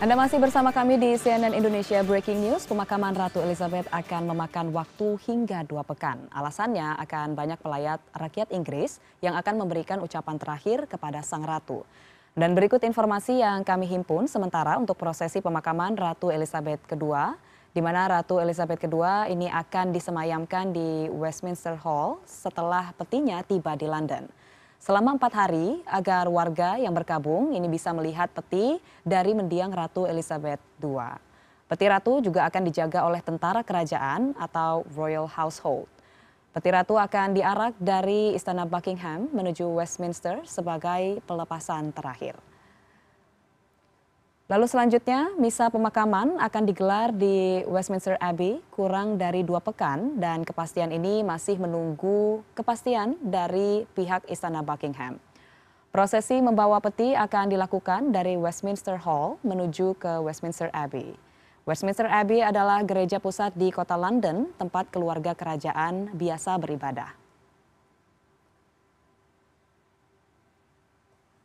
Anda masih bersama kami di CNN Indonesia Breaking News. Pemakaman Ratu Elizabeth akan memakan waktu hingga dua pekan. Alasannya akan banyak pelayat rakyat Inggris yang akan memberikan ucapan terakhir kepada sang ratu. Dan berikut informasi yang kami himpun sementara untuk prosesi pemakaman Ratu Elizabeth II, di mana Ratu Elizabeth II ini akan disemayamkan di Westminster Hall setelah petinya tiba di London selama empat hari agar warga yang berkabung ini bisa melihat peti dari mendiang Ratu Elizabeth II. Peti ratu juga akan dijaga oleh tentara kerajaan atau Royal Household. Peti ratu akan diarak dari Istana Buckingham menuju Westminster sebagai pelepasan terakhir. Lalu selanjutnya, misa pemakaman akan digelar di Westminster Abbey kurang dari dua pekan dan kepastian ini masih menunggu kepastian dari pihak Istana Buckingham. Prosesi membawa peti akan dilakukan dari Westminster Hall menuju ke Westminster Abbey. Westminster Abbey adalah gereja pusat di kota London, tempat keluarga kerajaan biasa beribadah.